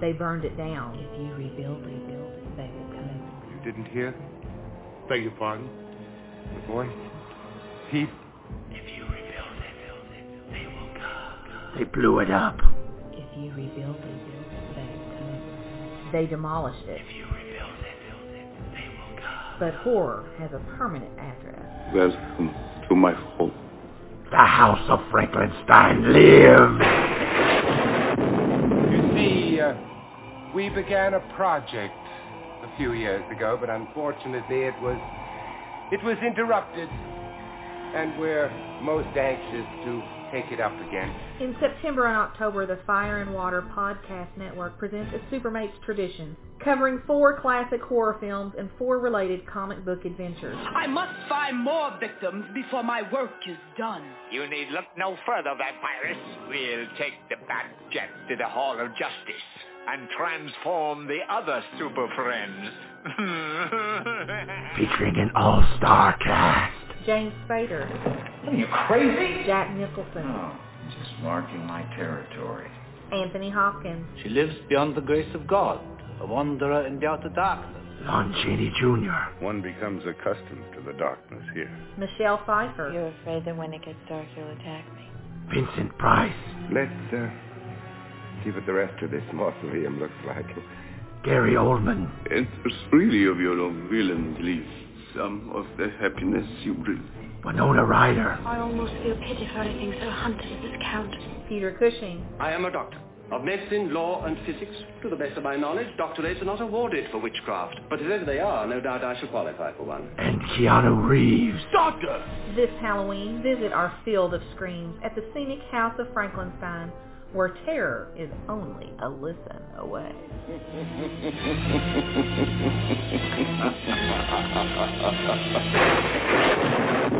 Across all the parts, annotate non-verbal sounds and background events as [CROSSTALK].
They burned it down. If you rebuild, rebuild it, they will come. You didn't hear? Beg your pardon? The voice? Pete? If you rebuild it, build it, they will come. They blew it up. If you rebuild, rebuild it, they will come. They demolished it. If you rebuild it, build it, they will come. But horror has a permanent address. Welcome to my home. The House of Frankenstein lives. You see, uh, we began a project a few years ago, but unfortunately it was it was interrupted, and we're most anxious to take it up again. In September and October, the Fire and Water Podcast Network presents a Supermates tradition, covering four classic horror films and four related comic book adventures. I must find more victims before my work is done. You need look no further, vampires. We'll take the Bat Jet to the Hall of Justice and transform the other super friends. [LAUGHS] Featuring an all-star cast. James Spader, Are you crazy? Jack Nicholson, Oh, just marking my territory. Anthony Hopkins, She lives beyond the grace of God, a wanderer in the outer darkness. Lon Chaney Jr. One becomes accustomed to the darkness here. Michelle Pfeiffer, You're afraid that when it gets dark, you'll attack me. Vincent Price. Let's uh, see what the rest of this mausoleum looks like. Gary Oldman. It's really of your own will and leave some of the happiness you bring. Winona Ryder. I almost feel pity for anything so hunted as this count. Peter Cushing, I am a doctor of medicine, law, and physics. To the best of my knowledge, doctorates are not awarded for witchcraft. But if ever they are, no doubt I shall qualify for one. And Keanu Reeves. Doctor! This Halloween, visit our field of screams at the scenic House of Frankenstein, where terror is only a listen away. [LAUGHS]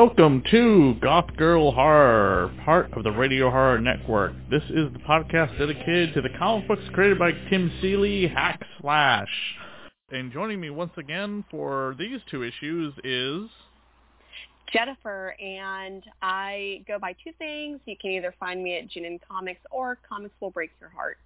welcome to Goth Girl Horror, part of the Radio Horror Network. This is the podcast dedicated to the comic books created by Tim Seeley, Hack Slash. And joining me once again for these two issues is... Jennifer, and I go by two things. You can either find me at Jinin Comics or Comics Will Break Your Heart.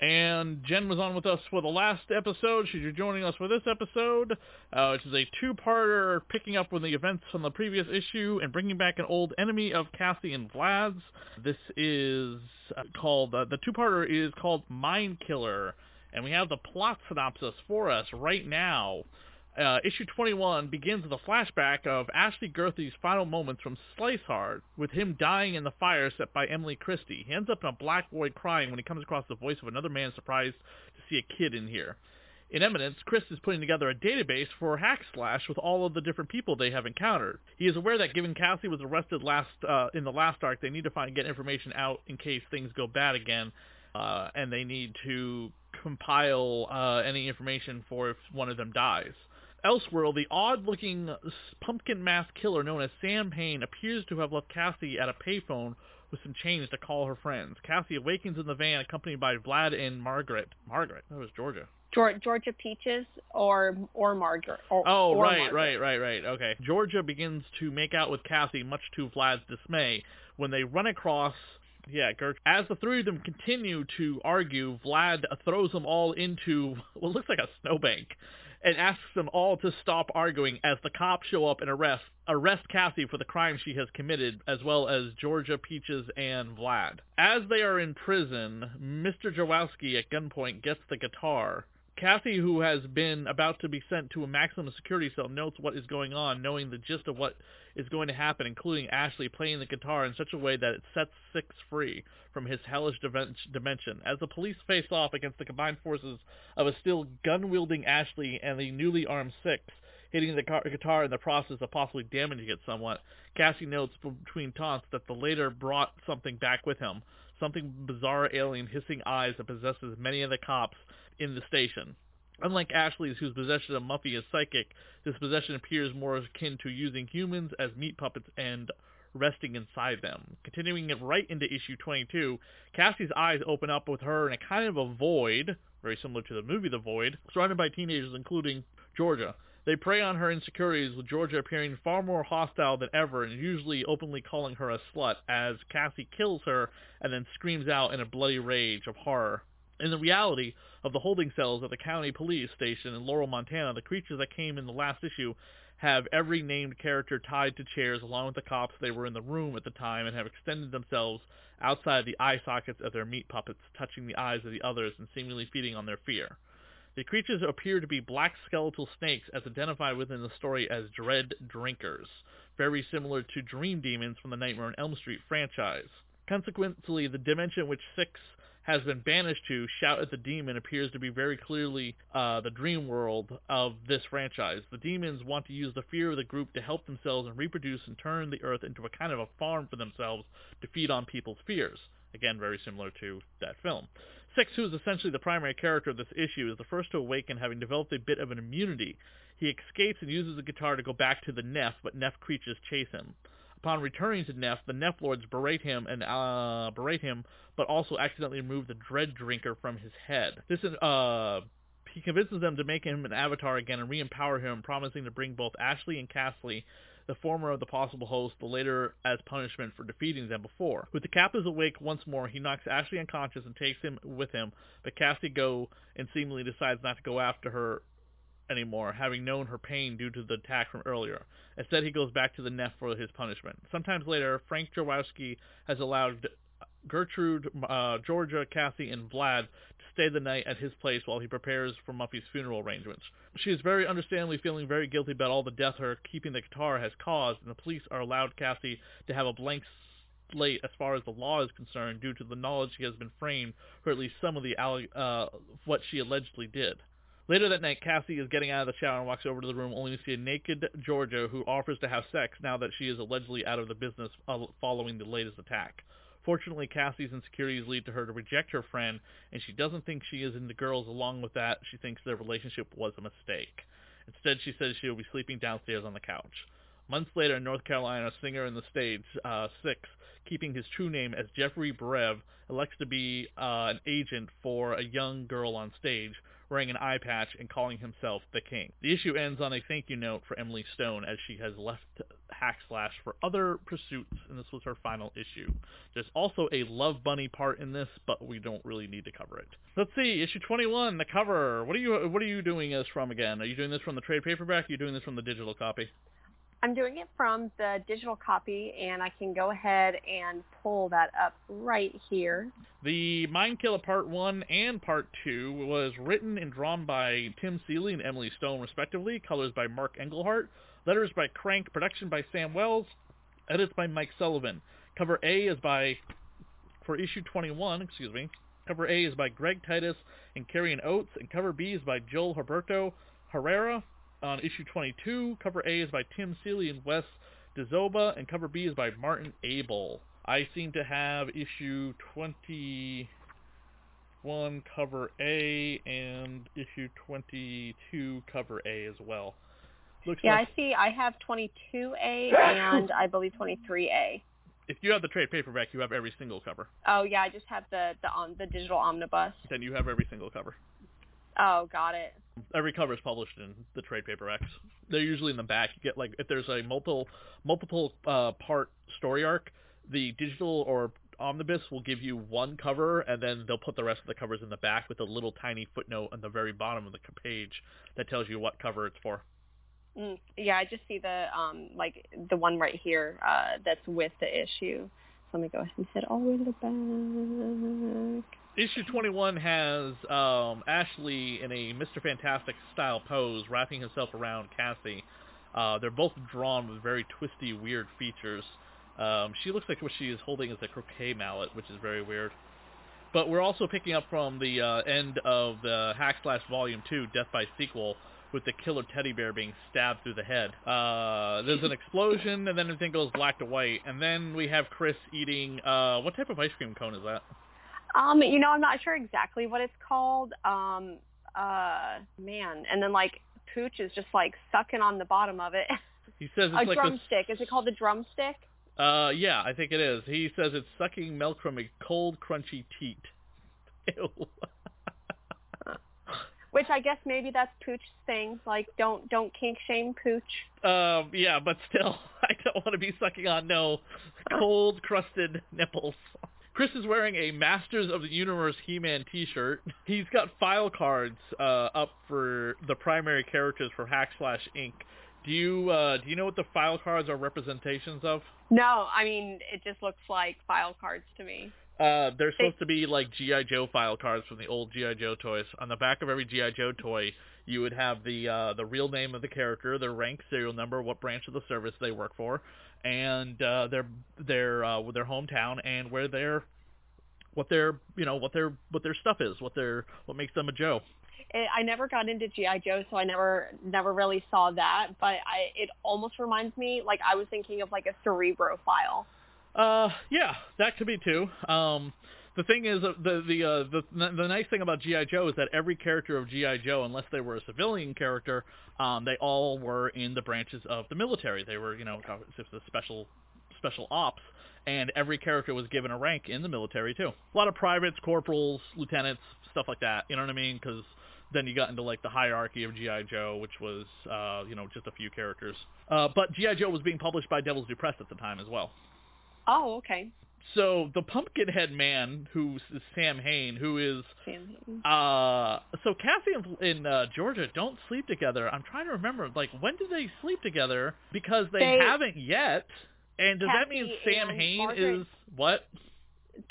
And Jen was on with us for the last episode. She's joining us for this episode, uh, which is a two-parter picking up with the events from the previous issue and bringing back an old enemy of Cassie and Vlad's. This is uh, called, uh, the two-parter is called Mind Killer, and we have the plot synopsis for us right now. Uh, issue 21 begins with a flashback of Ashley Gerthy's final moments from Slice Hard, with him dying in the fire set by Emily Christie. He ends up in a black void crying when he comes across the voice of another man surprised to see a kid in here. In Eminence, Chris is putting together a database for Hack Slash with all of the different people they have encountered. He is aware that given Cassie was arrested last uh, in the last arc, they need to find get information out in case things go bad again, uh, and they need to compile uh, any information for if one of them dies. Elsewhere, the odd-looking pumpkin mask killer known as Sam Payne appears to have left Cassie at a payphone with some change to call her friends. Cassie awakens in the van accompanied by Vlad and Margaret. Margaret? That was Georgia. Geor- Georgia Peaches or or Margaret. Or, Oh, or right, Margaret. right, right, right. Okay. Georgia begins to make out with Cassie, much to Vlad's dismay, when they run across yeah, Gert. As the three of them continue to argue, Vlad throws them all into [LAUGHS] what looks like a snowbank and asks them all to stop arguing as the cops show up and arrest arrest Cassie for the crime she has committed, as well as Georgia, Peaches, and Vlad. As they are in prison, Mr. Jaworski at gunpoint gets the guitar, Kathy, who has been about to be sent to a maximum security cell, notes what is going on, knowing the gist of what is going to happen, including Ashley playing the guitar in such a way that it sets Six free from his hellish dimension. As the police face off against the combined forces of a still gun-wielding Ashley and the newly armed Six, hitting the guitar in the process of possibly damaging it somewhat, Cassie notes between taunts that the later brought something back with him, something bizarre alien hissing eyes that possesses many of the cops in the station. Unlike Ashley's, whose possession of Muffy is psychic, this possession appears more akin to using humans as meat puppets and resting inside them. Continuing it right into issue 22, Cassie's eyes open up with her in a kind of a void, very similar to the movie The Void, surrounded by teenagers including Georgia. They prey on her insecurities, with Georgia appearing far more hostile than ever and usually openly calling her a slut as Cassie kills her and then screams out in a bloody rage of horror. In the reality of the holding cells at the county police station in Laurel, Montana, the creatures that came in the last issue have every named character tied to chairs along with the cops they were in the room at the time and have extended themselves outside the eye sockets of their meat puppets, touching the eyes of the others and seemingly feeding on their fear. The creatures appear to be black skeletal snakes as identified within the story as dread drinkers, very similar to dream demons from the Nightmare on Elm Street franchise. Consequently, the dimension which Six has been banished to, Shout at the Demon appears to be very clearly uh, the dream world of this franchise. The demons want to use the fear of the group to help themselves and reproduce and turn the earth into a kind of a farm for themselves to feed on people's fears. Again, very similar to that film. Six, who is essentially the primary character of this issue, is the first to awaken having developed a bit of an immunity. He escapes and uses the guitar to go back to the Neff, but Neff creatures chase him. Upon returning to Neff, the Nephlords berate him and uh, berate him, but also accidentally remove the Dread Drinker from his head. This is uh, he convinces them to make him an avatar again and re-empower him, promising to bring both Ashley and Cassie, the former of the possible host, the later as punishment for defeating them before. With the captives awake once more, he knocks Ashley unconscious and takes him with him, but Cassie go and seemingly decides not to go after her anymore, having known her pain due to the attack from earlier. Instead, he goes back to the Neff for his punishment. Sometimes later, Frank Jaworski has allowed Gertrude, uh, Georgia, Cassie, and Vlad to stay the night at his place while he prepares for Muffy's funeral arrangements. She is very understandably feeling very guilty about all the death her keeping the guitar has caused, and the police are allowed Cassie to have a blank slate as far as the law is concerned due to the knowledge she has been framed for at least some of the uh, what she allegedly did. Later that night, Cassie is getting out of the shower and walks over to the room only to see a naked Georgia who offers to have sex now that she is allegedly out of the business following the latest attack. Fortunately, Cassie's insecurities lead to her to reject her friend, and she doesn't think she is into girls. Along with that, she thinks their relationship was a mistake. Instead, she says she will be sleeping downstairs on the couch. Months later, in North Carolina, a singer in the stage, uh, Six, keeping his true name as Jeffrey Brev, elects to be uh, an agent for a young girl on stage wearing an eye patch and calling himself the King. The issue ends on a thank you note for Emily Stone as she has left Hackslash for other pursuits, and this was her final issue. There's also a Love Bunny part in this, but we don't really need to cover it. Let's see, issue 21, the cover. What are you What are you doing this from again? Are you doing this from the trade paperback? Are you doing this from the digital copy? I'm doing it from the digital copy, and I can go ahead and pull that up right here. The Mind Killer Part 1 and Part 2 was written and drawn by Tim Seeley and Emily Stone, respectively. Colors by Mark Englert. Letters by Crank. Production by Sam Wells. Edits by Mike Sullivan. Cover A is by, for issue 21, excuse me, cover A is by Greg Titus and Carrion Oates, and cover B is by Joel Herberto Herrera on issue 22. Cover A is by Tim Seeley and Wes Dzioba, and cover B is by Martin Abel. I seem to have issue 21 cover A and issue 22 cover A as well. Looks yeah, like... I see. I have 22A [COUGHS] and I believe 23A. If you have the trade paperback, you have every single cover. Oh yeah, I just have the the on the digital omnibus. Then you have every single cover. Oh, got it. Every cover is published in the trade paperbacks. They're usually in the back. You get like if there's a multiple multiple uh, part story arc, the digital or omnibus will give you one cover, and then they'll put the rest of the covers in the back with a little tiny footnote on the very bottom of the page that tells you what cover it's for. Mm, yeah, I just see the um like the one right here uh, that's with the issue. So let me go ahead and hit all the way to the back. Issue 21 has um, Ashley in a Mr. Fantastic style pose, wrapping himself around Cassie. Uh, they're both drawn with very twisty, weird features. Um, she looks like what she is holding is a croquet mallet, which is very weird. But we're also picking up from the uh, end of the Hack Slash Volume 2, Death by Sequel, with the killer teddy bear being stabbed through the head. Uh, there's an explosion, and then everything goes black to white. And then we have Chris eating, uh, what type of ice cream cone is that? Um, you know, I'm not sure exactly what it's called. Um, uh, man, and then like Pooch is just like sucking on the bottom of it. He says it's a like drumstick. Is it called the drumstick? Uh, yeah, I think it is. He says it's sucking milk from a cold, crunchy teat. [LAUGHS] Ew. Which I guess maybe that's Pooch's thing. Like, don't don't kink shame Pooch. Um, yeah, but still, [LAUGHS] I don't want to be sucking on no [LAUGHS] cold, crusted nipples. Chris is wearing a Masters of the Universe He-Man T-shirt. [LAUGHS] He's got file cards uh, up for the primary characters for Hack Slash Inc. Do you uh, do you know what the file cards are representations of? No, I mean it just looks like file cards to me. Uh, they're supposed to be like GI Joe file cards from the old GI Joe toys. On the back of every GI Joe toy, you would have the uh, the real name of the character, their rank, serial number, what branch of the service they work for, and uh, their their uh, their hometown and where their what their you know what their what their stuff is, what their what makes them a Joe. I never got into GI Joe, so I never never really saw that. But I it almost reminds me like I was thinking of like a Cerebro file. Uh, yeah, that could be too. Um, the thing is, uh, the the uh, the the nice thing about GI Joe is that every character of GI Joe, unless they were a civilian character, um, they all were in the branches of the military. They were, you know, it's the special special ops, and every character was given a rank in the military too. A lot of privates, corporals, lieutenants, stuff like that. You know what I mean? Because then you got into like the hierarchy of GI Joe, which was uh, you know just a few characters. Uh, but GI Joe was being published by Devil's Due Press at the time as well. Oh, okay. So the Pumpkinhead Man, who's Sam Hain, who is Sam Hain. uh, so Cassie and, and uh, Georgia don't sleep together. I'm trying to remember, like when do they sleep together? Because they, They- haven't yet. And does that mean Sam Hain Margaret- is what?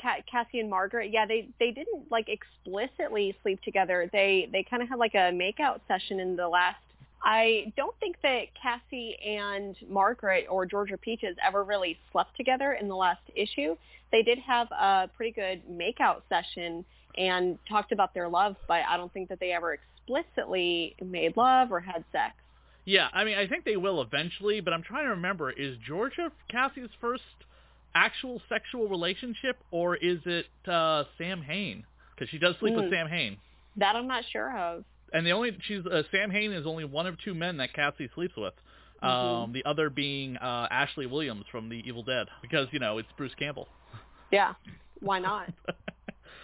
Ca- Cassie and Margaret, yeah, they they didn't like explicitly sleep together. They they kind of had like a makeout session in the last. I don't think that Cassie and Margaret or Georgia Peaches ever really slept together in the last issue. They did have a pretty good makeout session and talked about their love, but I don't think that they ever explicitly made love or had sex. Yeah, I mean, I think they will eventually, but I'm trying to remember: is Georgia Cassie's first actual sexual relationship, or is it uh, Sam Hain? Because she does sleep with Hmm. Sam Hain, That I'm not sure of. And the only she's uh, Sam Hain is only one of two men that Cassie sleeps with. Um, Mhm. the other being uh, Ashley Williams from The Evil Dead, because you know it's Bruce Campbell. Yeah, why [LAUGHS] not?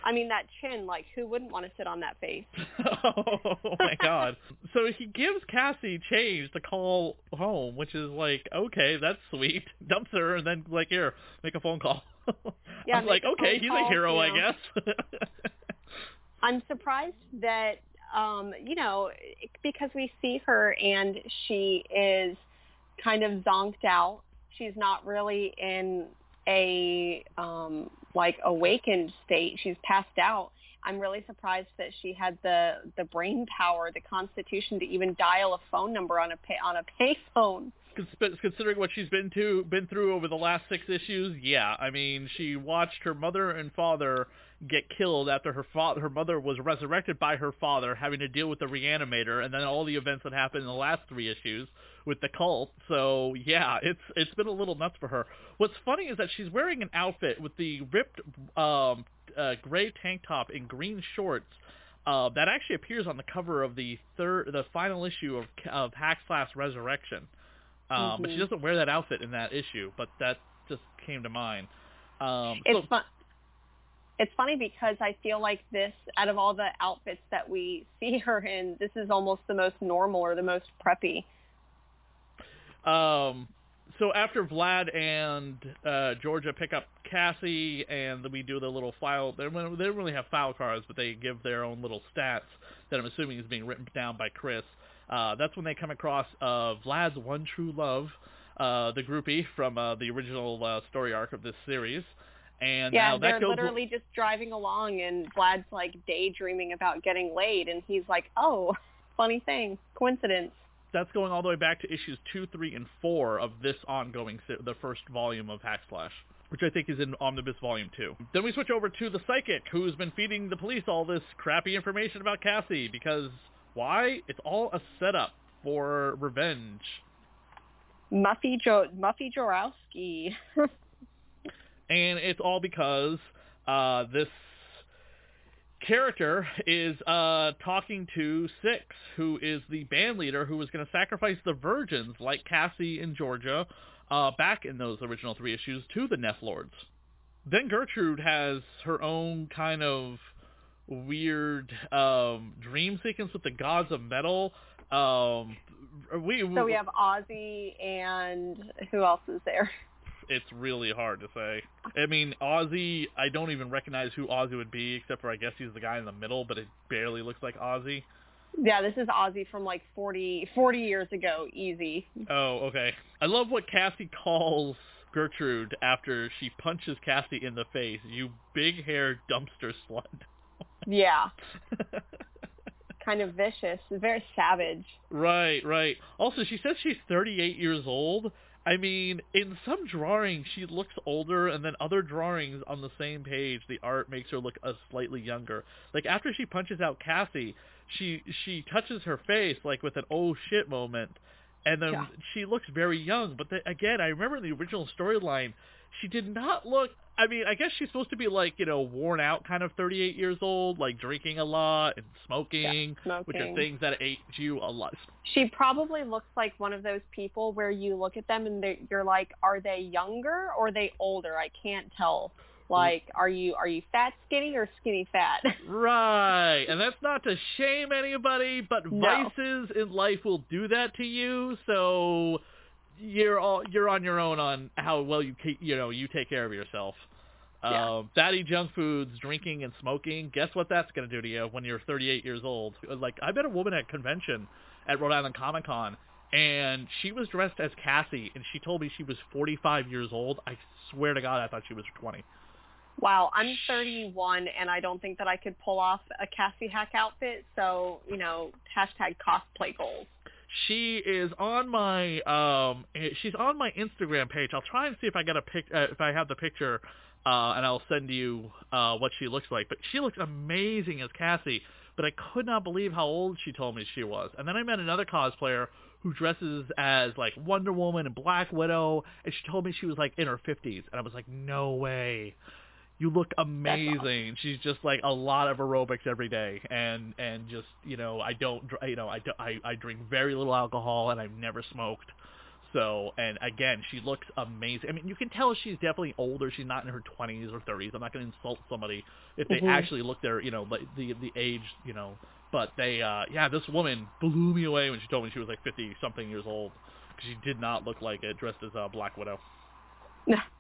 I mean, that chin, like, who wouldn't want to sit on that face? [LAUGHS] oh my god. [LAUGHS] So he gives Cassie change to call home, which is like, okay, that's sweet. Dumps her and then like, here, make a phone call. Yeah, I'm like, okay, he's call, a hero, you I guess. I'm surprised that, um, you know, because we see her and she is kind of zonked out. She's not really in a um, like awakened state. She's passed out. I'm really surprised that she had the the brain power, the constitution to even dial a phone number on a pay, on a payphone. Cons- Considering what she's been to been through over the last six issues, yeah, I mean, she watched her mother and father get killed after her father, her mother was resurrected by her father, having to deal with the reanimator, and then all the events that happened in the last three issues with the cult. So yeah, it's it's been a little nuts for her. What's funny is that she's wearing an outfit with the ripped um, uh, gray tank top and green shorts. Uh, that actually appears on the cover of the third, the final issue of of Hack Slash Resurrection. Um, But she Mhm. doesn't wear that outfit in that issue. But that just came to mind. Um, It's so, fun. It's funny because I feel like this, out of all the outfits that we [LAUGHS] see her in, this is almost the most normal or the most preppy. Um, so after Vlad and uh, Georgia pick up Cassie, and we do the little file. They don't really have file cards, but they give their own little stats that I'm assuming is being written down by Chris. Uh, that's when they come across uh, Vlad's one true love, uh, the groupie from uh, the original uh, story arc of this series, And yeah, now they're goes literally just driving along, and Vlad's like daydreaming about getting laid, and he's like, "Oh, [LAUGHS] funny thing, coincidence." That's going all the way back to issues two, three, and four of this ongoing, se- the first volume of Hack Slash, which I think is in Omnibus Volume Two. Then we switch over to the psychic, who's been feeding the police all this crappy information about Cassie because why? It's all a setup for revenge. Muffy jo- Muffy Jaworski. [LAUGHS] and it's all because uh, this character is uh, talking to Six, who is the band leader who was going to sacrifice the virgins, like Cassie and Georgia, uh, back in those original three issues to the Nephlords. Then Gertrude has her own kind of weird um, dream sequence with the gods of metal. Um, we, so we have Ozzy and who else is there? it's really hard to say. I mean, Ozzy, I don't even recognize who Ozzy would be, except for I guess he's the guy in the middle, but it barely looks like Ozzy. Yeah, this is Ozzy from like 40, 40 years ago, easy. Oh, okay. I love what Cassie calls Gertrude after she punches Cassie in the face. You big hair dumpster slut. Yeah. [LAUGHS] kind of vicious, very savage. Right, right. Also, she says she's 38 years old. I mean, in some drawings she looks older, and then other drawings on the same page, the art makes her look a slightly younger. Like after she punches out Cassie, she she touches her face like with an oh shit moment, and then Yeah. she looks very young. But the, again, I remember in the original storyline, she did not look. I mean, I guess she's supposed to be like you know worn out, kind of 38 years old, like drinking a lot and smoking, Yeah, which are things that age you a lot. She probably looks like one of those people where you look at them and you're like, are they younger or are they older? I can't tell. Like, are you are you fat skinny or skinny fat? [LAUGHS] Right, and that's not to shame anybody, but No. vices in life will do that to you. So you're all you're on your own on how well you ke- you know you take care of yourself. Yeah. Um, fatty junk foods, drinking and smoking. Guess what that's going to do to you when you're 38 years old? Like I met a woman at convention at Rhode Island Comic Con, and she was dressed as Cassie, and she told me she was 45 years old. I swear to God, I thought she was 20. Wow, I'm 31 and I don't think that I could pull off a Cassie Hack outfit. So you know, hashtag cosplay goals. She is on my um eh, she's on my Instagram page. I'll try and see if I get a pic uh, if I have the picture uh and I'll send you uh what she looks like. But she looks amazing as Cassie, but I could not believe how old she told me she was. And then I met another cosplayer who dresses as like Wonder Woman and Black Widow and she told me she was like in her 50s and I was like no way. You look amazing. She's just like a lot of aerobics every day, and and just you know I don't dr- you know I, I I drink very little alcohol and I've never smoked. So and again, she looks amazing. I mean, you can tell she's definitely older. She's not in her twenties or thirties. I'm not going to insult somebody if they Mhm. actually look their you know like the the age you know. But they uh yeah, this woman blew me away when she told me she was like 50 something years old because she did not look like it dressed as uh, Black Widow. [LAUGHS]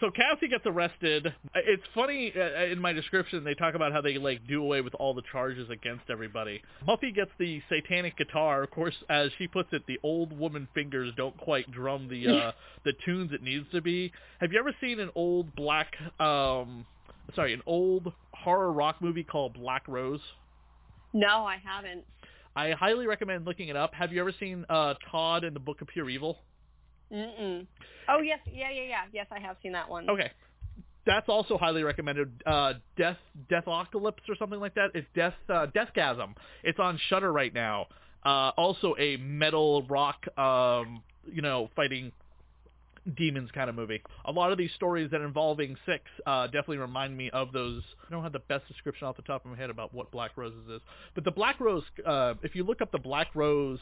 So Cassie gets arrested. It's funny uh, in my description they talk about how they like do away with all the charges against everybody. Muffy gets the satanic guitar. Of course, as she puts it, the old woman fingers don't quite drum the uh, [LAUGHS] the tunes it needs to be. Have you ever seen an old black um sorry, an old horror rock movie called Black Rose? No, I haven't. I highly recommend looking it up. Have you ever seen uh Todd in the Book of Pure Evil? Mm-mm. Oh yes, yeah, yeah, yeah. Yes, I have seen that one. Okay. That's also highly recommended. Uh, Death Deathocalypse or something like that. It's Death uh, Deathgasm. It's on Shudder right now. Uh, also a metal rock, um, you know, fighting demons kind of movie. A lot of these stories that involving Six uh, definitely remind me of those. I don't have the best description off the top of my head about what Black Roses is, but the Black Rose. Uh, if you look up the Black Rose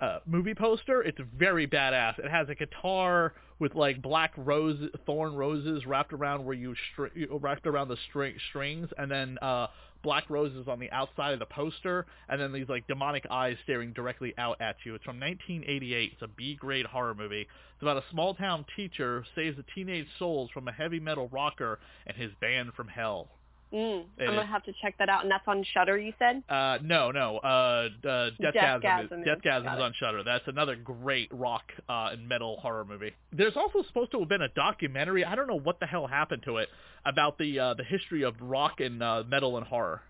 uh, movie poster, it's very badass. It has a guitar with like black rose thorn roses wrapped around where you str- wrapped around the string strings, and then uh, black roses on the outside of the poster, and then these like demonic eyes staring directly out at you. It's from 1988. It's a B-grade horror movie. It's about a small town teacher saves the teenage souls from a heavy metal rocker and his band from hell. Mm, I'm gonna have to check that out, and that's on Shudder. You said? Uh, no, no. Uh, uh, Deathgasm, Deathgasm is, Deathgasm is on Shudder. That's another great rock uh, and metal horror movie. There's also supposed to have been a documentary. I don't know what the hell happened to it about the uh, the history of rock and uh, metal and horror.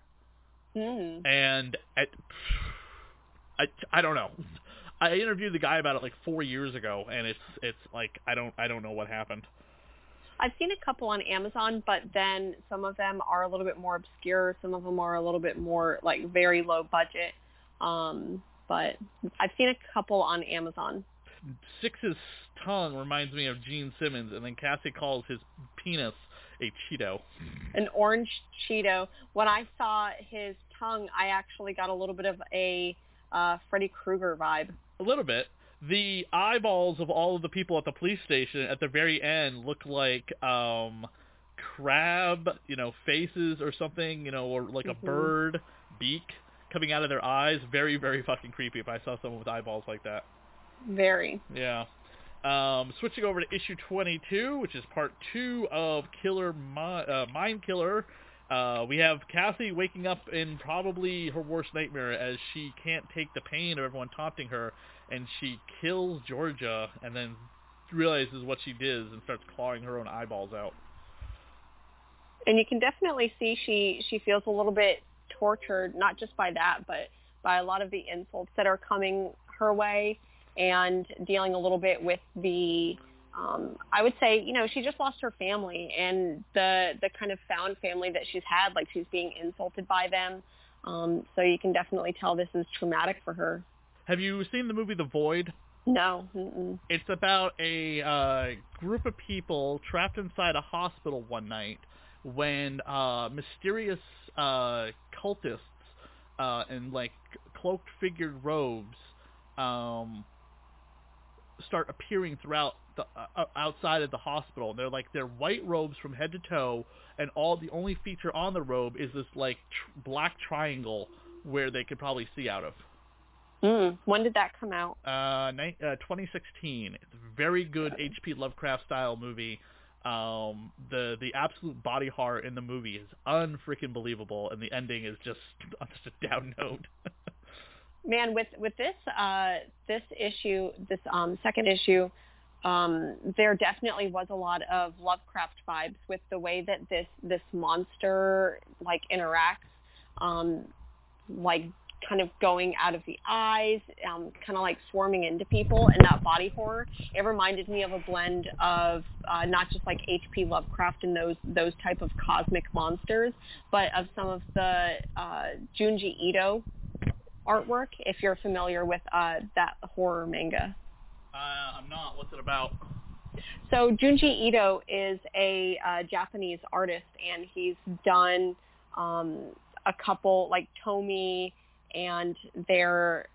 Mm. And I, I, I don't know. I interviewed the guy about it like four years ago, and it's it's like I don't I don't know what happened. I've seen a couple on Amazon, but then some of them are a little bit more obscure. Some of them are a little bit more like very low budget. Um, but I've seen a couple on Amazon. Six's tongue reminds me of Gene Simmons, and then Cassie calls his penis a Cheeto. An orange Cheeto. When I saw his tongue, I actually got a little bit of a uh, Freddy Krueger vibe. A little bit. The eyeballs of all of the people at the police station at the very end look like um crab, you know, faces or something, you know, or like Mhm. a bird beak coming out of their eyes. Very, very fucking creepy if I saw someone with eyeballs like that. Very. Yeah. Um, switching over to issue 22, which is part two of Killer Mi- uh, Mind Killer. Uh, we have Cassie waking up in probably her worst nightmare as she can't take the pain of everyone taunting her, and she kills Georgia and then realizes what she did and starts clawing her own eyeballs out. and you can definitely see she she feels a little bit tortured not just by that but by a lot of the insults that are coming her way and dealing a little bit with the um I would say you know she just lost her family and the the kind of found family that she's had like she's being insulted by them um so you can definitely tell this is traumatic for her Have you seen the movie The Void? no mm-mm. It's about a uh, group of people trapped inside a hospital one night when uh, mysterious uh, cultists uh, in like cloaked figured robes um, start appearing throughout the uh, outside of the hospital. They're like they're white robes from head to toe, and all the only feature on the robe is this like tr- black triangle where they could probably see out of. Mm. when did that come out Uh, ni- uh, 2016. It's a very good H.P. Lovecraft style movie. Um, the the absolute body horror in the movie is unfreaking believable, and the ending is just [LAUGHS] on just a down note. [LAUGHS] man with with this uh this issue this um second issue um there definitely was a lot of lovecraft vibes with the way that this this monster like interacts um like kind of going out of the eyes um kind of like swarming into people and that body horror it reminded me of a blend of uh not just like hp lovecraft and those those type of cosmic monsters but of some of the uh junji ito artwork if you're familiar with uh, that horror manga. Uh, I'm not. What's it about? So Junji Ito is a uh, Japanese artist, and he's done um, a couple like Tomie, and there,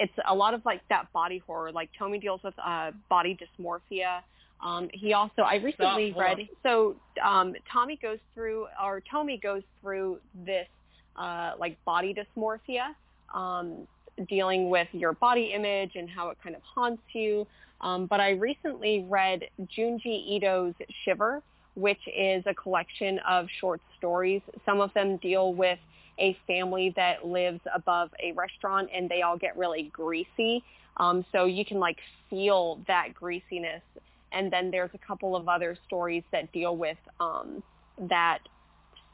it's a lot of like that body horror. Like Tomie deals with uh, body dysmorphia. Um, he also, I recently hold read. on. So um, Tomie goes through, or Tomie goes through this uh, like body dysmorphia, um, dealing with your body image and how it kind of haunts you. Um, but I recently read Junji Ito's Shiver, which is a collection of short stories. Some of them deal with a family that lives above a restaurant and they all get really greasy. Um, so you can like feel that greasiness. And then there's a couple of other stories that deal with um, that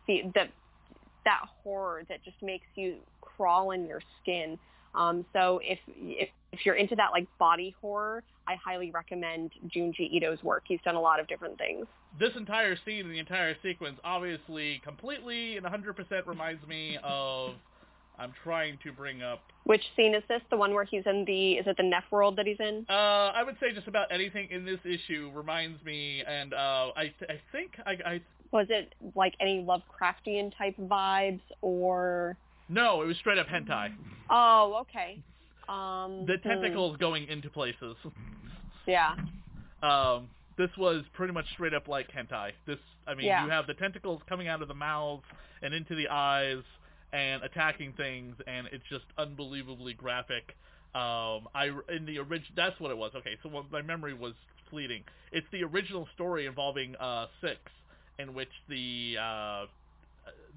the that horror that just makes you crawl in your skin. Um, so if, if if you're into that like body horror, I highly recommend Junji Ito's work. He's done a lot of different things. This entire scene and the entire sequence obviously completely and 100% reminds me of I'm trying to bring up Which scene is this? The one where he's in the is it the Neff world that he's in? uh I would say just about anything in this issue reminds me and uh I I think I I Was it like any Lovecraftian type vibes or? no, it was straight up hentai. Oh, okay. Um, The hmm. tentacles going into places. Yeah. Um, this was pretty much straight up like hentai. This, I mean, Yeah. you have the tentacles coming out of the mouths and into the eyes and attacking things, and it's just unbelievably graphic. Um, I in the original, that's what it was. Okay, so my memory was fleeting. It's the original story involving uh, Six, in which the uh,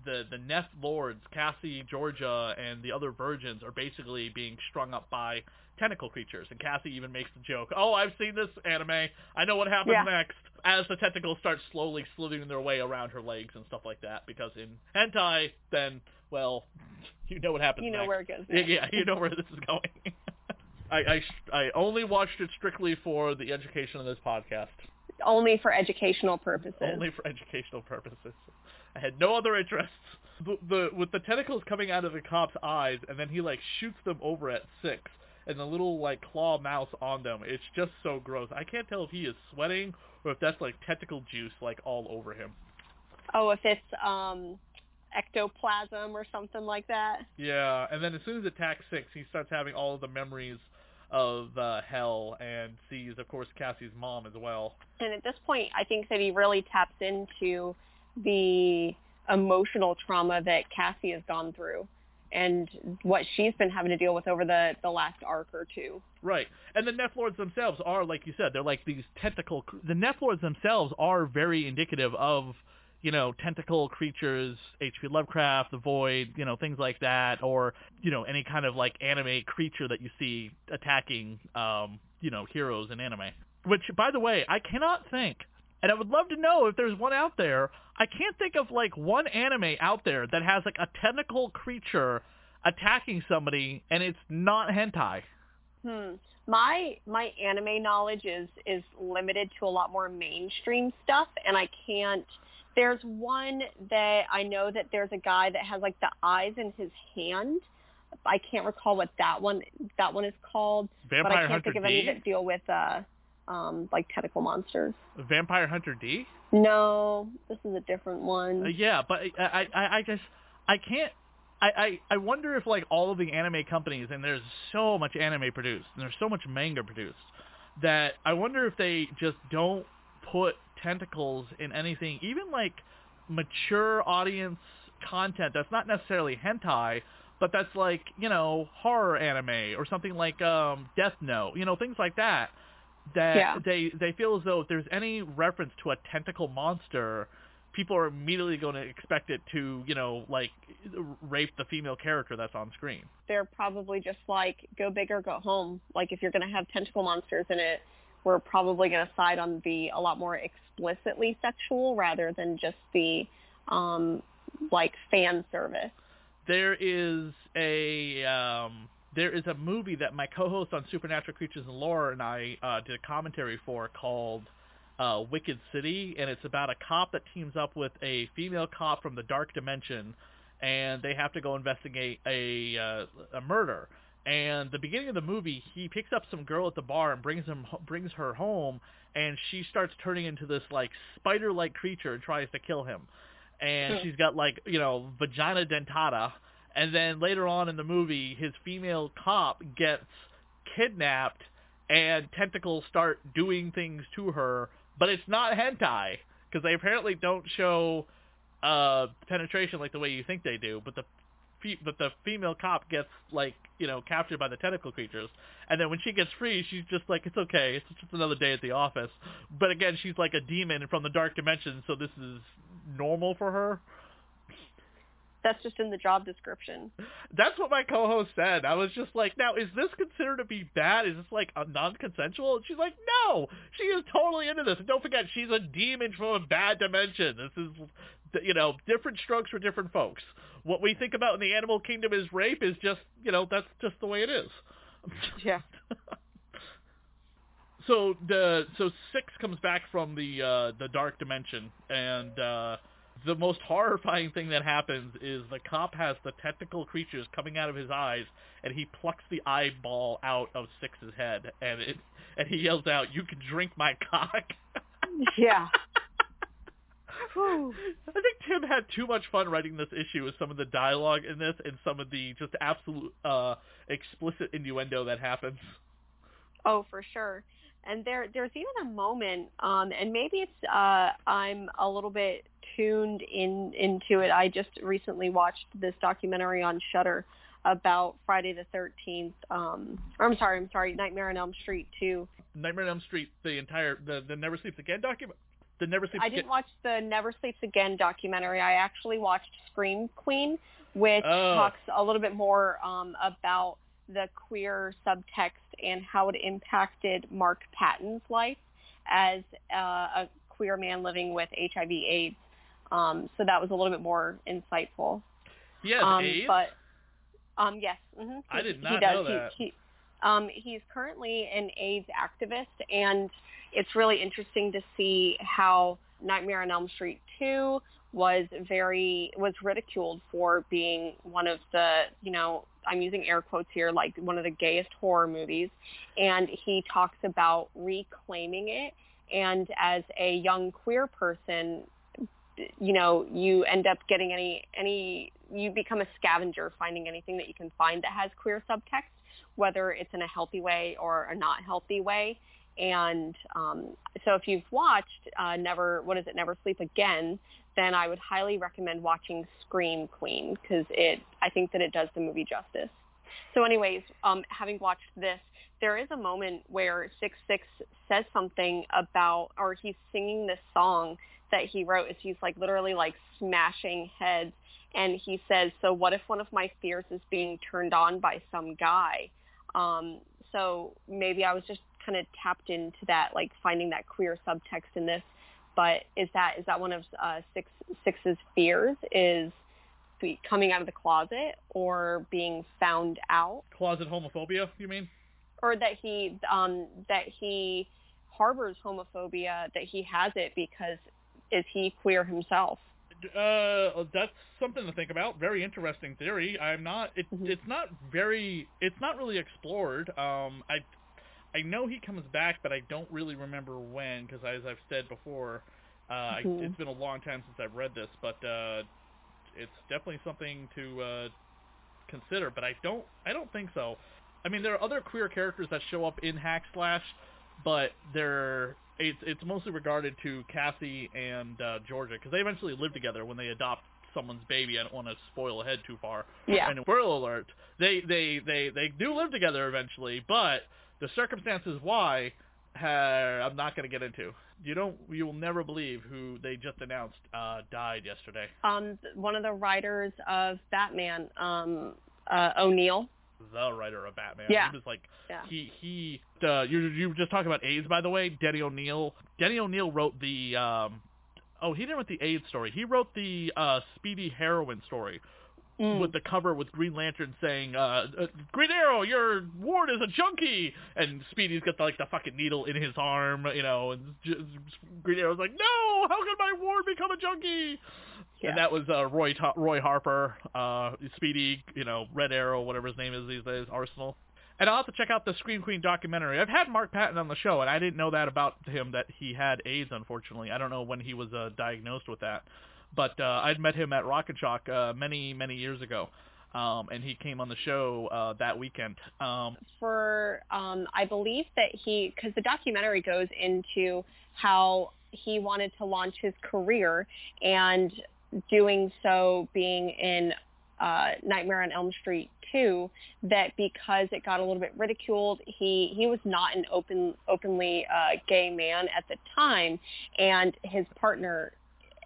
the the Neth lords, Cassie, Georgia, and the other virgins are basically being strung up by tentacle creatures. And Cassie even makes the joke, "Oh, I've seen this anime. I know what happens Yeah. next." As the tentacles start slowly slithering their way around her legs and stuff like that. Because in hentai, then well, [LAUGHS] you know what happens. You know next. where it goes Yeah, next. yeah, you know where this is going. [LAUGHS] I, I I only watched it strictly for the education of this podcast. Only for educational purposes. Only for educational purposes. I had no other interests. The, the with the tentacles coming out of the cop's eyes, and then he like shoots them over at six, and the little like claw mouse on them. It's just so gross. I can't tell if he is sweating or if that's like tentacle juice like all over him. Oh, if it's um ectoplasm or something like that. Yeah, and then as soon as it attacks six, he starts having all of the memories of uh, hell and sees, of course, Cassie's mom as well. And at this point, I think that he really taps into the emotional trauma that Cassie has gone through and what she's been having to deal with over the, the last arc or two. Right, and the Nephlords themselves are, like you said, they're like these tentacle. The Nephlords themselves are very indicative of, you know, tentacle creatures, H.P. Lovecraft, the Void, you know, things like that, or you know, any kind of like anime creature that you see attacking, um, you know, heroes in anime. Which, by the way, I cannot think, and I would love to know if there's one out there. I can't think of like one anime out there that has like a tentacle creature attacking somebody, and it's not hentai. Hmm. My my anime knowledge is is limited to a lot more mainstream stuff, and I can't. There's one that I know that there's a guy that has like the eyes in his hand. I can't recall what that one that one is called, but I Vampire can't Hunter think of any D? that deal with uh um like tentacle monsters. Vampire Hunter D. No, this is a different one. Uh, yeah, but I, I, I just, I can't. I, I, I wonder if like all of the anime companies, and there's so much anime produced, and there's so much manga produced, that I wonder if they just don't put tentacles in anything, even like mature audience content that's not necessarily hentai, but that's like you know horror anime or something like um Death Note, you know things like that. That Yeah. they they feel as though if there's any reference to a tentacle monster, people are immediately going to expect it to you know like rape the female character that's on screen. They're probably just like go big or go home. Like if you're going to have tentacle monsters in it, we're probably going to side on the a lot more explicitly sexual rather than just the um like fan service. there is a um, there is a movie that my co-host on Supernatural Creatures and Lore and I uh, did a commentary for called uh, Wicked City, and it's about a cop that teams up with a female cop from the dark dimension, and they have to go investigate a uh, a murder. And the beginning of the movie, he picks up some girl at the bar and brings him brings her home, and she starts turning into this like spider-like creature and tries to kill him and she's got like you know vagina dentata and then later on in the movie his female cop gets kidnapped and tentacles start doing things to her but it's not hentai because they apparently don't show uh penetration like the way you think they do but the but the female cop gets like you know captured by the tentacle creatures. And then when she gets free she's just like it's okay. It's just another day at the office. But again she's like a demon from the dark dimension so this is normal for her That's just in the job description. that's what my co-host said. I was just like now is this considered to be bad? Is this like a non-consensual? And she's like no! She is totally into this. And don't forget she's a demon from a bad dimension. This is you know different strokes for different folks. What we think about in the animal kingdom is rape is just you know that's just the way it is. [LAUGHS] Yeah. so the so six comes back from the uh the dark dimension. And uh the most horrifying thing that happens is the cop has the tentacle creatures coming out of his eyes and he plucks the eyeball out of six's head and it and he yells out you can drink my cock [LAUGHS] Yeah. [LAUGHS] I think Tim had too much fun writing this issue with some of the dialogue in this and some of the just absolute uh explicit innuendo that happens. Oh, for sure. And there, there's even a moment, um, and maybe it's uh, I'm a little bit tuned in into it. I just recently watched this documentary on Shudder about Friday the 13th. Um, or I'm sorry, I'm sorry, Nightmare on Elm Street 2. Nightmare on Elm Street, the entire the, the Never Sleeps Again document The Never Sleeps I didn't watch the Never Sleeps Again documentary. I actually watched Scream Queen, which Oh. talks a little bit more um, about the queer subtext and how it impacted Mark Patton's life as uh, a queer man living with HIV/AIDS. Um, so that was a little bit more insightful. He has um, AIDS? But um, yes, hmm I did he not does. know He- that. He, um, he's currently an AIDS activist, and it's really interesting to see how Nightmare on Elm Street 2 was very was ridiculed for being one of the you know I'm using air quotes here like one of the gayest horror movies, and he talks about reclaiming it. And as a young queer person, you know you end up getting any any you become a scavenger finding anything that you can find that has queer subtext whether it's in a healthy way or a not healthy way. And um, so if you've watched uh, never what is it? Never sleep again then i would highly recommend watching scream queen because it i think that it does the movie justice. So anyways um, having watched this there is a moment where six six says something about or he's singing this song that he wrote is he's like literally like smashing heads and he says so what if one of my fears is being turned on by some guy? Um so maybe i was just kind of tapped into that like finding that queer subtext in this but is that is that one of uh six six's fears is coming out of the closet or being found out Closet homophobia, you mean? or that he um that he harbors homophobia that he has it because is he queer himself Uh, that's something to think about. Very interesting theory. I'm not. It, Mm-hmm. It's not very. It's not really explored. Um, I, I know he comes back, but I don't really remember when because, as I've said before, uh, I Mhm. it's been a long time since I've read this. But uh, it's definitely something to uh, consider. But I don't. I don't think so. I mean, there are other queer characters that show up in Hack Slash, but they're it's it's mostly regarded to Cassie and uh, Georgia because they eventually live together when they adopt someone's baby. I don't want to spoil ahead too far. Yeah. And spoiler alert, they they they they do live together eventually, but the circumstances why uh, I'm not going to get into. You don't you will never believe who they just announced uh, died yesterday. um one of the writers of batman um uh o'neil The writer of Batman. Yeah. He was like yeah he he uh you you were just talking about AIDS by the way Denny O'Neil. Denny O'Neil wrote the um oh he didn't write the AIDS story he wrote the uh Speedy heroin story Mm. with the cover with Green Lantern saying uh, uh Green Arrow your ward is a junkie and Speedy's got the, like the fucking needle in his arm you know and j- Green Arrow's like no how could my ward become a junkie Yeah. and that was uh, Roy Ta- Roy Harper, uh, Speedy, you know, Red Arrow, whatever his name is these days, Arsenal. And I'll have to check out the Scream Queen documentary. I've had Mark Patton on the show, and I didn't know that about him that he had AIDS. Unfortunately, I don't know when he was uh, diagnosed with that, but uh, I'd met him at Rock and Shock uh, many many years ago, um, and he came on the show uh, that weekend. Um, for um I believe that he because the documentary goes into how he wanted to launch his career and doing so being in uh Nightmare on Elm Street 2 that because it got a little bit ridiculed he he was not an open openly uh gay man at the time and his partner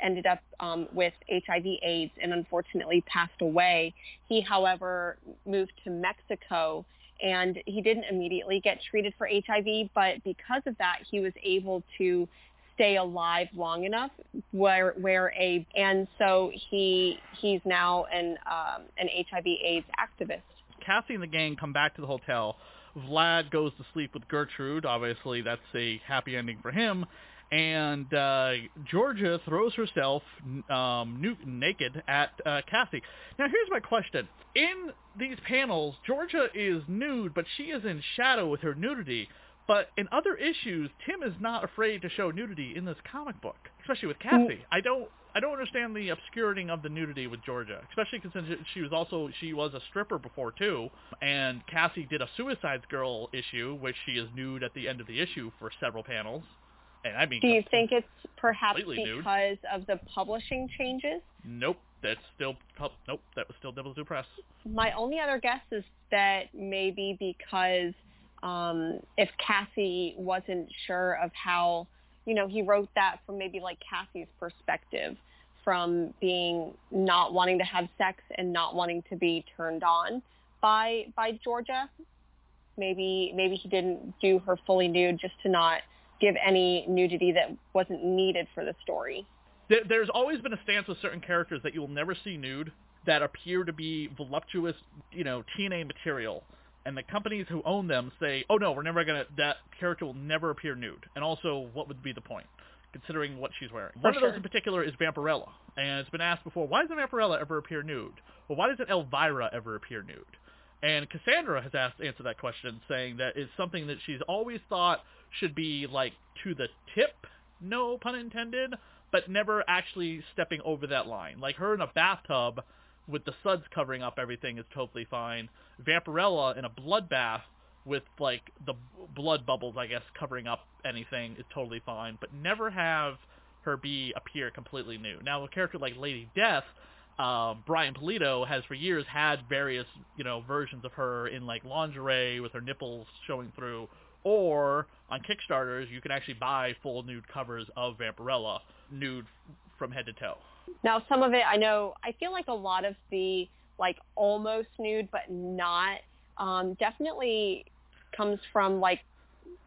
ended up um, with HIV AIDS and unfortunately passed away. He, however, moved to Mexico and he didn't immediately get treated for HIV, but because of that, he was able to stay alive long enough where where a and so he he's now an um, an HIV AIDS activist. Cassie and the gang come back to the hotel. Vlad goes to sleep with Gertrude. Obviously, that's a happy ending for him. And uh, Georgia throws herself um, naked at uh, Cassie. Now, here's my question. In these panels, Georgia is nude, but she is in shadow with her nudity. But in other issues, Tim is not afraid to show nudity in this comic book, especially with Cassie. I don't I don't understand the obscuring of the nudity with Georgia, especially because she was also she was a stripper before too, and Cassie did a Suicide Girl issue, which she is nude at the end of the issue for several panels. And I mean, Do you think it's perhaps completely nude. because of the publishing changes? nope, that's still nope, that was still Devil's Due Press. My only other guess is that maybe because um, if Cassie wasn't sure of how you know, he wrote that from maybe like Cassie's perspective from being not wanting to have sex and not wanting to be turned on by by Georgia. Maybe maybe he didn't do her fully nude just to not give any nudity that wasn't needed for the story. There's always been a stance with certain characters that you will never see nude that appear to be voluptuous, you know, TNA material. And the companies who own them say, "Oh no, we're never gonna. That character will never appear nude." And also, what would be the point? considering what she's wearing. One sure. of those in particular is Vampirella, and it's been asked before, why doesn't Vampirella ever appear nude? Well, why doesn't Elvira ever appear nude? And Cassandra has asked answered that question, saying that it's something that she's always thought should be like to the tip, no pun intended, but never actually stepping over that line. Like her in a bathtub with the suds covering up everything is totally fine. Vampirella in a bloodbath with like the blood bubbles, I guess, covering up anything is totally fine, but never have her be appear completely new. Now, a character like Lady Death, um, Brian Pulido has for years had various, you know, versions of her in like lingerie with her nipples showing through, or on Kickstarters you can actually buy full nude covers of Vampirella, nude from head to toe. Now, some of it I know. I feel like a lot of the like almost nude but not um, definitely comes from like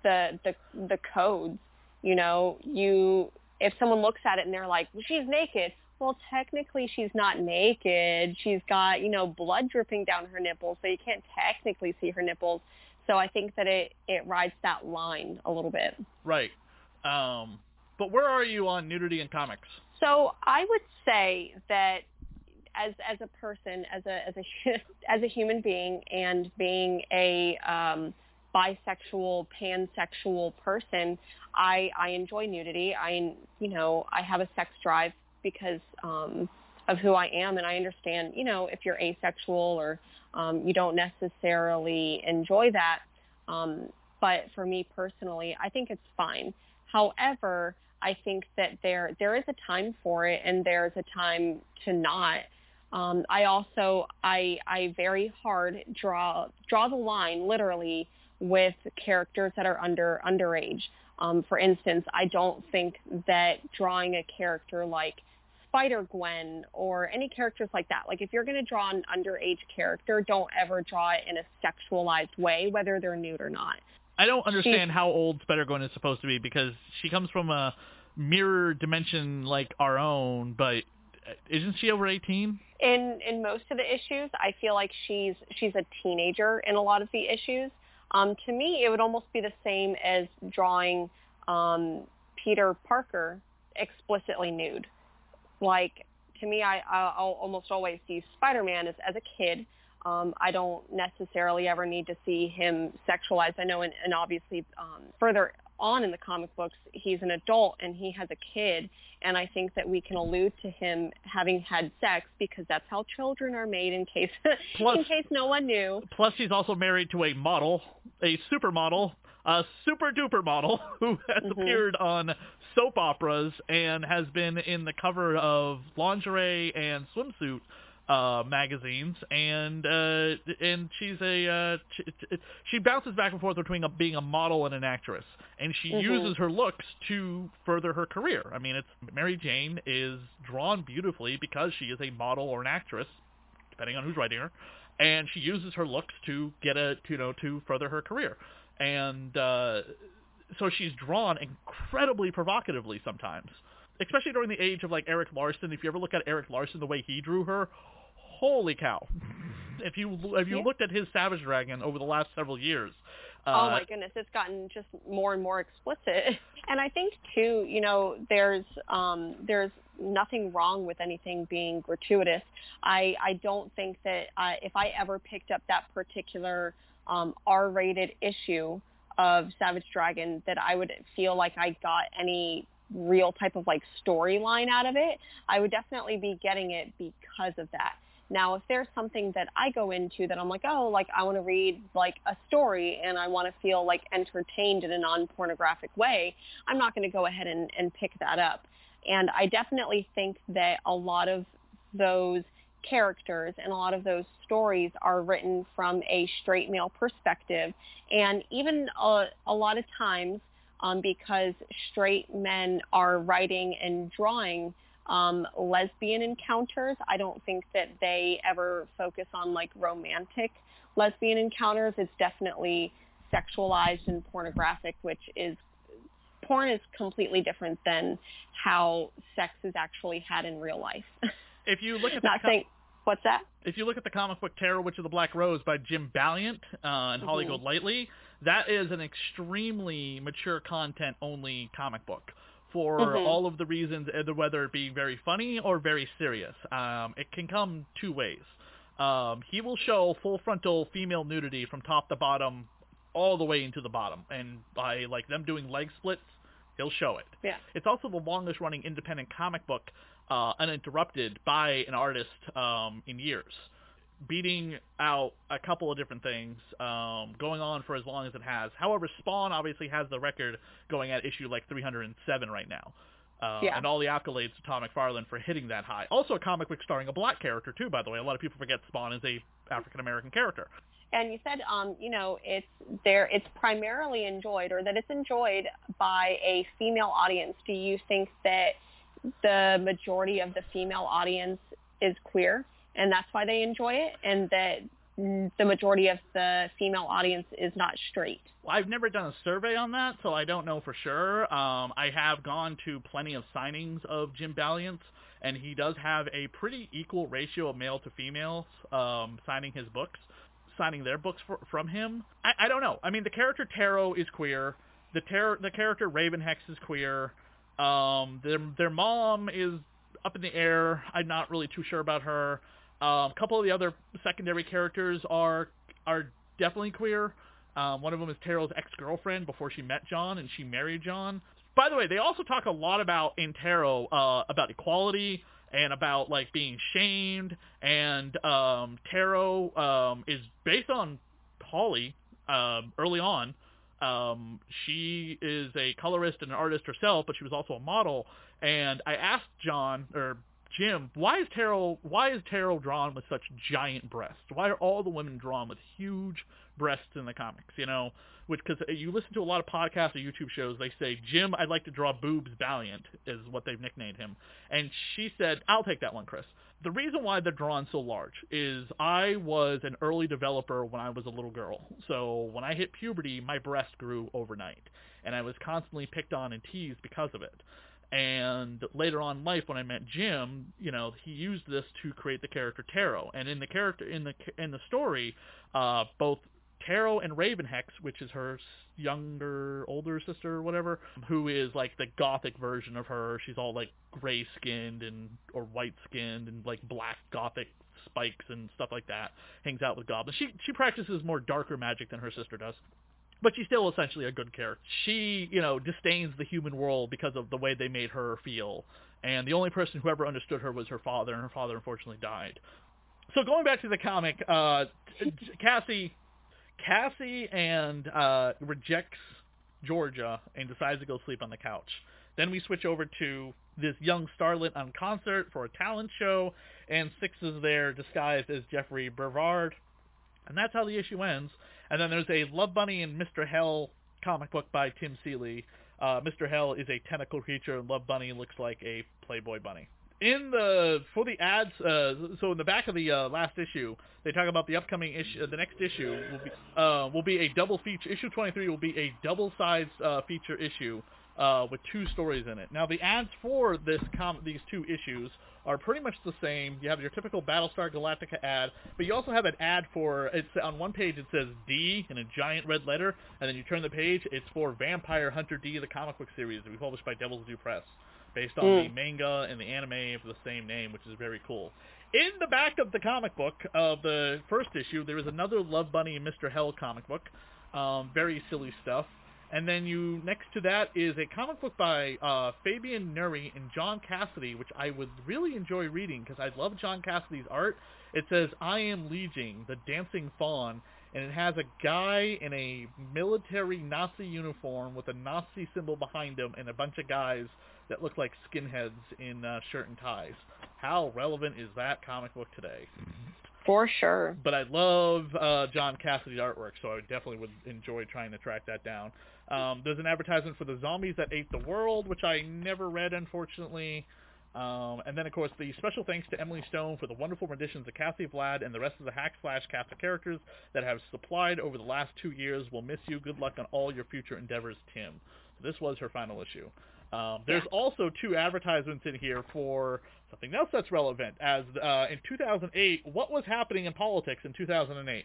the the the codes. You know, you if someone looks at it and they're like, well, she's naked. Well, technically she's not naked. She's got, you know, blood dripping down her nipples, so you can't technically see her nipples. So I think that it it rides that line a little bit. Right. Um, but where are you on nudity in comics? So I would say that as as a person, as a as a [LAUGHS] as a human being, and being a um, bisexual, pansexual person, I I enjoy nudity. I you know I have a sex drive because um, of who I am, and I understand you know if you're asexual or um, you don't necessarily enjoy that. Um, but for me personally, I think it's fine. However, I think that there there is a time for it, and there's a time to not. Um, I also I I very hard draw draw the line literally with characters that are under underage. Um, for instance, I don't think that drawing a character like Spider Gwen or any characters like that, like if you're going to draw an underage character, don't ever draw it in a sexualized way, whether they're nude or not. I don't understand She's, how old Spider Gwen is supposed to be because she comes from a mirror dimension like our own, but isn't she over 18? In in most of the issues, I feel like she's she's a teenager in a lot of the issues. Um, to me, it would almost be the same as drawing um, Peter Parker explicitly nude. Like to me, I I'll almost always see Spider-Man as as a kid. Um, I don't necessarily ever need to see him sexualized. I know, and, and obviously um, further on in the comic books, he's an adult and he has a kid, and I think that we can allude to him having had sex because that's how children are made. In case [LAUGHS] plus, in case no one knew. Plus, he's also married to a model, a supermodel, a super duper model [LAUGHS] who has mm-hmm. appeared on soap operas and has been in the cover of lingerie and swimsuit uh, magazines, and uh, and she's a uh, she, she bounces back and forth between a, being a model and an actress, and she mm-hmm. uses her looks to further her career. I mean, it's Mary Jane is drawn beautifully because she is a model or an actress, depending on who's writing her, and she uses her looks to get a you know to further her career, and uh, so she's drawn incredibly provocatively sometimes especially during the age of like Erik Larsen. If you ever look at Erik Larsen, the way he drew her, holy cow! If you if you yeah. looked at his Savage Dragon over the last several years, uh, oh my goodness, it's gotten just more and more explicit. [LAUGHS] And I think too, you know, there's um, there's nothing wrong with anything being gratuitous. I I don't think that uh, if I ever picked up that particular um, R-rated issue of Savage Dragon, that I would feel like I got any real type of like storyline out of it. I would definitely be getting it because of that. Now, if there's something that I go into that I'm like, oh, like I want to read like a story and I want to feel like entertained in a non-pornographic way, I'm not going to go ahead and, and pick that up. And I definitely think that a lot of those characters and a lot of those stories are written from a straight male perspective. And even a, a lot of times um, because straight men are writing and drawing um, lesbian encounters. I don't think that they ever focus on like romantic lesbian encounters. It's definitely sexualized and pornographic, which is porn is completely different than how sex is actually had in real life. If you look at [LAUGHS] not the saying what's that? if you look at the comic book Tarot Witch of the Black Rose by Jim Balent uh, and Holly Mhm. Golightly, that is an extremely mature content only comic book for Mhm. all of the reasons, either whether it be very funny or very serious. Um, it can come two ways. Um, he will show full frontal female nudity from top to bottom, all the way into the bottom, and by like them doing leg splits, he'll show it. Yeah. It's also the longest running independent comic book uh, uninterrupted by an artist um, in years, beating out a couple of different things, um, going on for as long as it has. However, Spawn obviously has the record going at issue like 307 right now. Uh, Yeah. And all the accolades to Tom McFarlane for hitting that high. Also a comic book starring a black character too, by the way. A lot of people forget Spawn is a African American character. And you said, um, you know, it's there. It's primarily enjoyed, or that it's enjoyed by a female audience. Do you think that the majority of the female audience is queer, and that's why they enjoy it, and that the majority of the female audience is not straight? Well, I've never done a survey on that, so I don't know for sure. Um, I have gone to plenty of signings of Jim Balent's, and he does have a pretty equal ratio of male to females um, signing his books, signing their books for, from him. I, I don't know. I mean, the character Tarot is queer. The ter- the character Raven Hex is queer. Um, their their mom is up in the air. I'm not really too sure about her. Um, a couple of the other secondary characters are are definitely queer. Um, one of them is Tarot's ex-girlfriend before she met John, and she married John. By the way, they also talk a lot about in Tarot uh, about equality and about like being shamed. And um, Tarot um, is based on Holly um, early on. Um, she is a colorist and an artist herself, but she was also a model. And I asked John or Jim, why is Tarot why is Tarot drawn with such giant breasts? Why are all the women drawn with huge breasts in the comics? You know, which because you listen to a lot of podcasts or YouTube shows, they say Jim, I'd like to draw boobs Balent is what they've nicknamed him, and she said, I'll take that one, Chris. The reason why they're drawn so large is I was an early developer when I was a little girl. So when I hit puberty, my breast grew overnight, and I was constantly picked on and teased because of it. And later on in life, when I met Jim, you know, he used this to create the character Tarot. And in the character in the in the story, uh, both Tarot and Ravenhex, which is her younger, older sister or whatever, who is like the gothic version of her. She's all like gray skinned and or white skinned and like black gothic spikes and stuff like that. Hangs out with goblins. She she practices more darker magic than her sister does but she's still essentially a good character. She, you know, disdains the human world because of the way they made her feel. And the only person who ever understood her was her father, and her father unfortunately died. So going back to the comic, uh, Cassie, Cassie and uh, rejects Georgia and decides to go sleep on the couch. Then we switch over to this young starlet on concert for a talent show, and Six is there disguised as Jeffrey Brevard. And that's how the issue ends. And then there's a Love Bunny and Mr. Hell comic book by Tim Seeley. Uh, Mr. Hell is a tentacle creature, and Love Bunny looks like a Playboy bunny. In the for the ads, uh, so in the back of the uh, last issue, they talk about the upcoming issue. Uh, the next issue will be uh, will be a double feature. Issue 23 will be a double-sized uh, feature issue uh, with two stories in it. Now the ads for this com- these two issues are pretty much the same. You have your typical Battlestar Galactica ad, but you also have an ad for it's on one page it says D in a giant red letter, and then you turn the page, it's for Vampire Hunter D, the comic book series that we published by Devil's Due Press, based on Mm. the manga and the anime of the same name, which is very cool. In the back of the comic book of the first issue, there is another Love Bunny and Mr. Hell comic book. Um, very silly stuff. And then you next to that is a comic book by uh, Fabien Nury and John Cassaday, which I would really enjoy reading because I love John Cassaday's art. It says "I am Legion, the Dancing Faun," and it has a guy in a military Nazi uniform with a Nazi symbol behind him, and a bunch of guys that look like skinheads in uh, shirt and ties. How relevant is that comic book today? For sure. But I love uh, John Cassaday's artwork, so I definitely would enjoy trying to track that down. Um, there's an advertisement for the zombies that ate the world, which I never read, unfortunately. Um, and then, of course, the special thanks to Emily Stone for the wonderful renditions of Cassie Vlad and the rest of the Hack Slash cast of characters that have supplied over the last two years. We'll miss you. Good luck on all your future endeavors, Tim. So this was her final issue. Um, there's yeah. also two advertisements in here for something else that's relevant. As uh, in 2008, what was happening in politics in 2008?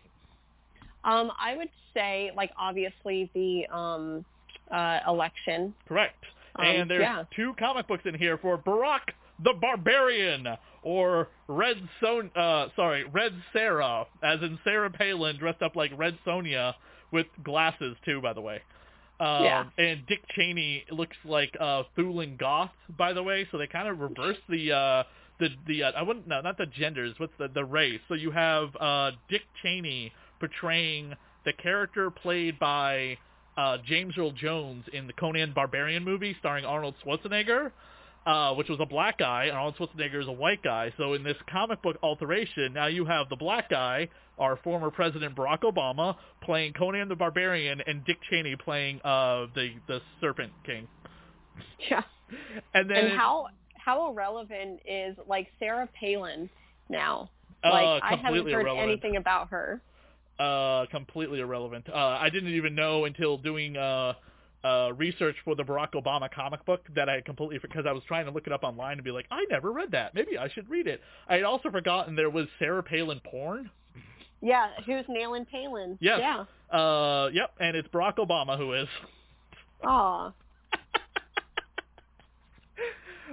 Um, I would say, like, obviously the um, uh, election. Correct. Um, and there's yeah. two comic books in here for Barack the Barbarian or Red Son uh sorry, Red Sarah, as in Sarah Palin dressed up like Red Sonja with glasses too, by the way. Um, yeah. And Dick Cheney looks like uh, Thulin Goth, by the way. So they kind of reverse the uh, the the uh, I wouldn't no not the genders. What's the the race? So you have uh, Dick Cheney portraying the character played by uh, James Earl Jones in the Conan Barbarian movie starring Arnold Schwarzenegger, uh, which was a black guy, and Arnold Schwarzenegger is a white guy. So in this comic book alteration, now you have the black guy, our former President Barack Obama, playing Conan the Barbarian, and Dick Cheney playing uh, the the Serpent King. [LAUGHS] Yeah. And then and how how irrelevant is like Sarah Palin now? Uh, Like I haven't heard irrelevant. anything about her. uh, completely irrelevant. Uh, I didn't even know until doing uh, uh, research for the Barack Obama comic book that I had completely because I was trying to look it up online and be like, I never read that. Maybe I should read it. I had also forgotten there was Sarah Palin porn. Yeah, who's nailing Palin? Yes. Yeah. Uh, yep, and it's Barack Obama who is. Aw. [LAUGHS]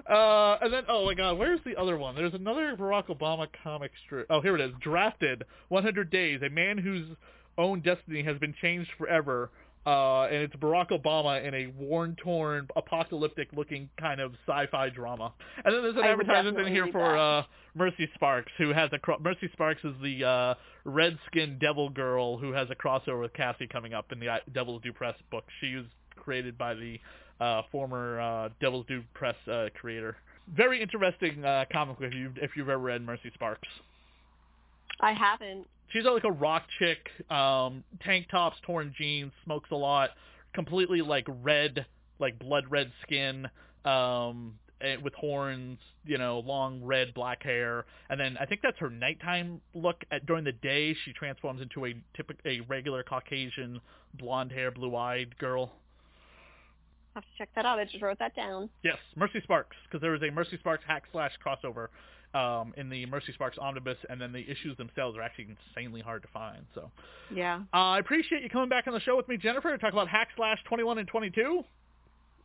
Uh, and then, oh my God, where's the other one? There's another Barack Obama comic strip. Oh, here it is. Drafted, 100 Days, a man whose own destiny has been changed forever. Uh, and it's Barack Obama in a worn-torn, apocalyptic-looking kind of sci-fi drama. And then there's an I advertisement in here for uh, Mercy Sparks, who has a cro- Mercy Sparks is the uh, red-skinned devil girl who has a crossover with Cassie coming up in the uh, Devil's Due Press book. She was created by the uh, former uh, Devil's Due Press uh, creator. Very interesting uh, comic book if you've, if you've ever read Mercy Sparks. I haven't. She's like a rock chick, um, tank tops, torn jeans, smokes a lot, completely like red, like blood red skin, um, and with horns, you know, long red black hair, and then I think that's her nighttime look. At during the day, she transforms into a typical, a regular Caucasian, blonde hair, blue eyed girl. have to check that out. I just wrote that down. Yes, Mercy Sparks, because there was a Mercy Sparks hack slash crossover um, in the Mercy Sparks omnibus, and then the issues themselves are actually insanely hard to find. So Yeah. uh, I appreciate you coming back on the show with me, Jennifer, to talk about hack slash 21 and 22.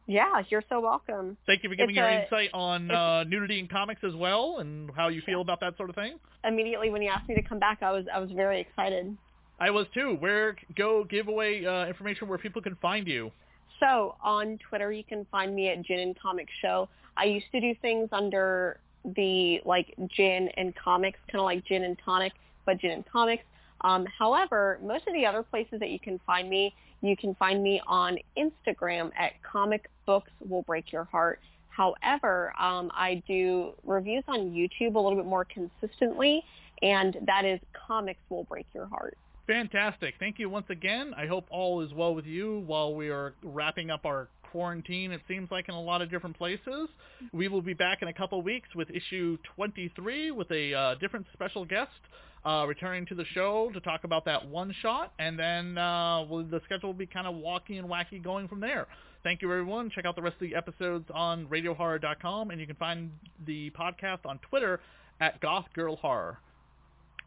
Yeah, you're so welcome. Thank you for giving It's your a- insight on uh, nudity in comics as well, and how you feel about that sort of thing. Immediately when you asked me to come back, I was I was very excited. I was too. Where go give away uh, information where people can find you. So on Twitter, you can find me at Gin and Comic Show. I used to do things under the like Gin and Comics, kind of like Gin and Tonic, but Gin and Comics. Um, however, most of the other places that you can find me, you can find me on Instagram at Comic Books Will Break Your Heart. However, um, I do reviews on YouTube a little bit more consistently, and that is Comics Will Break Your Heart. Fantastic. Thank you once again. I hope all is well with you while we are wrapping up our quarantine, it seems like, in a lot of different places. We will be back in a couple weeks with issue 23 with a uh, different special guest uh, returning to the show to talk about that one shot, and then uh, we'll, the schedule will be kind of walky and wacky going from there. Thank you, everyone. Check out the rest of the episodes on RadioHorror.com, and you can find the podcast on Twitter at Goth Girl Horror.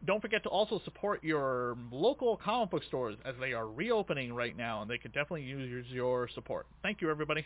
Don't forget to also support your local comic book stores as they are reopening right now, and they could definitely use your support. Thank you, everybody.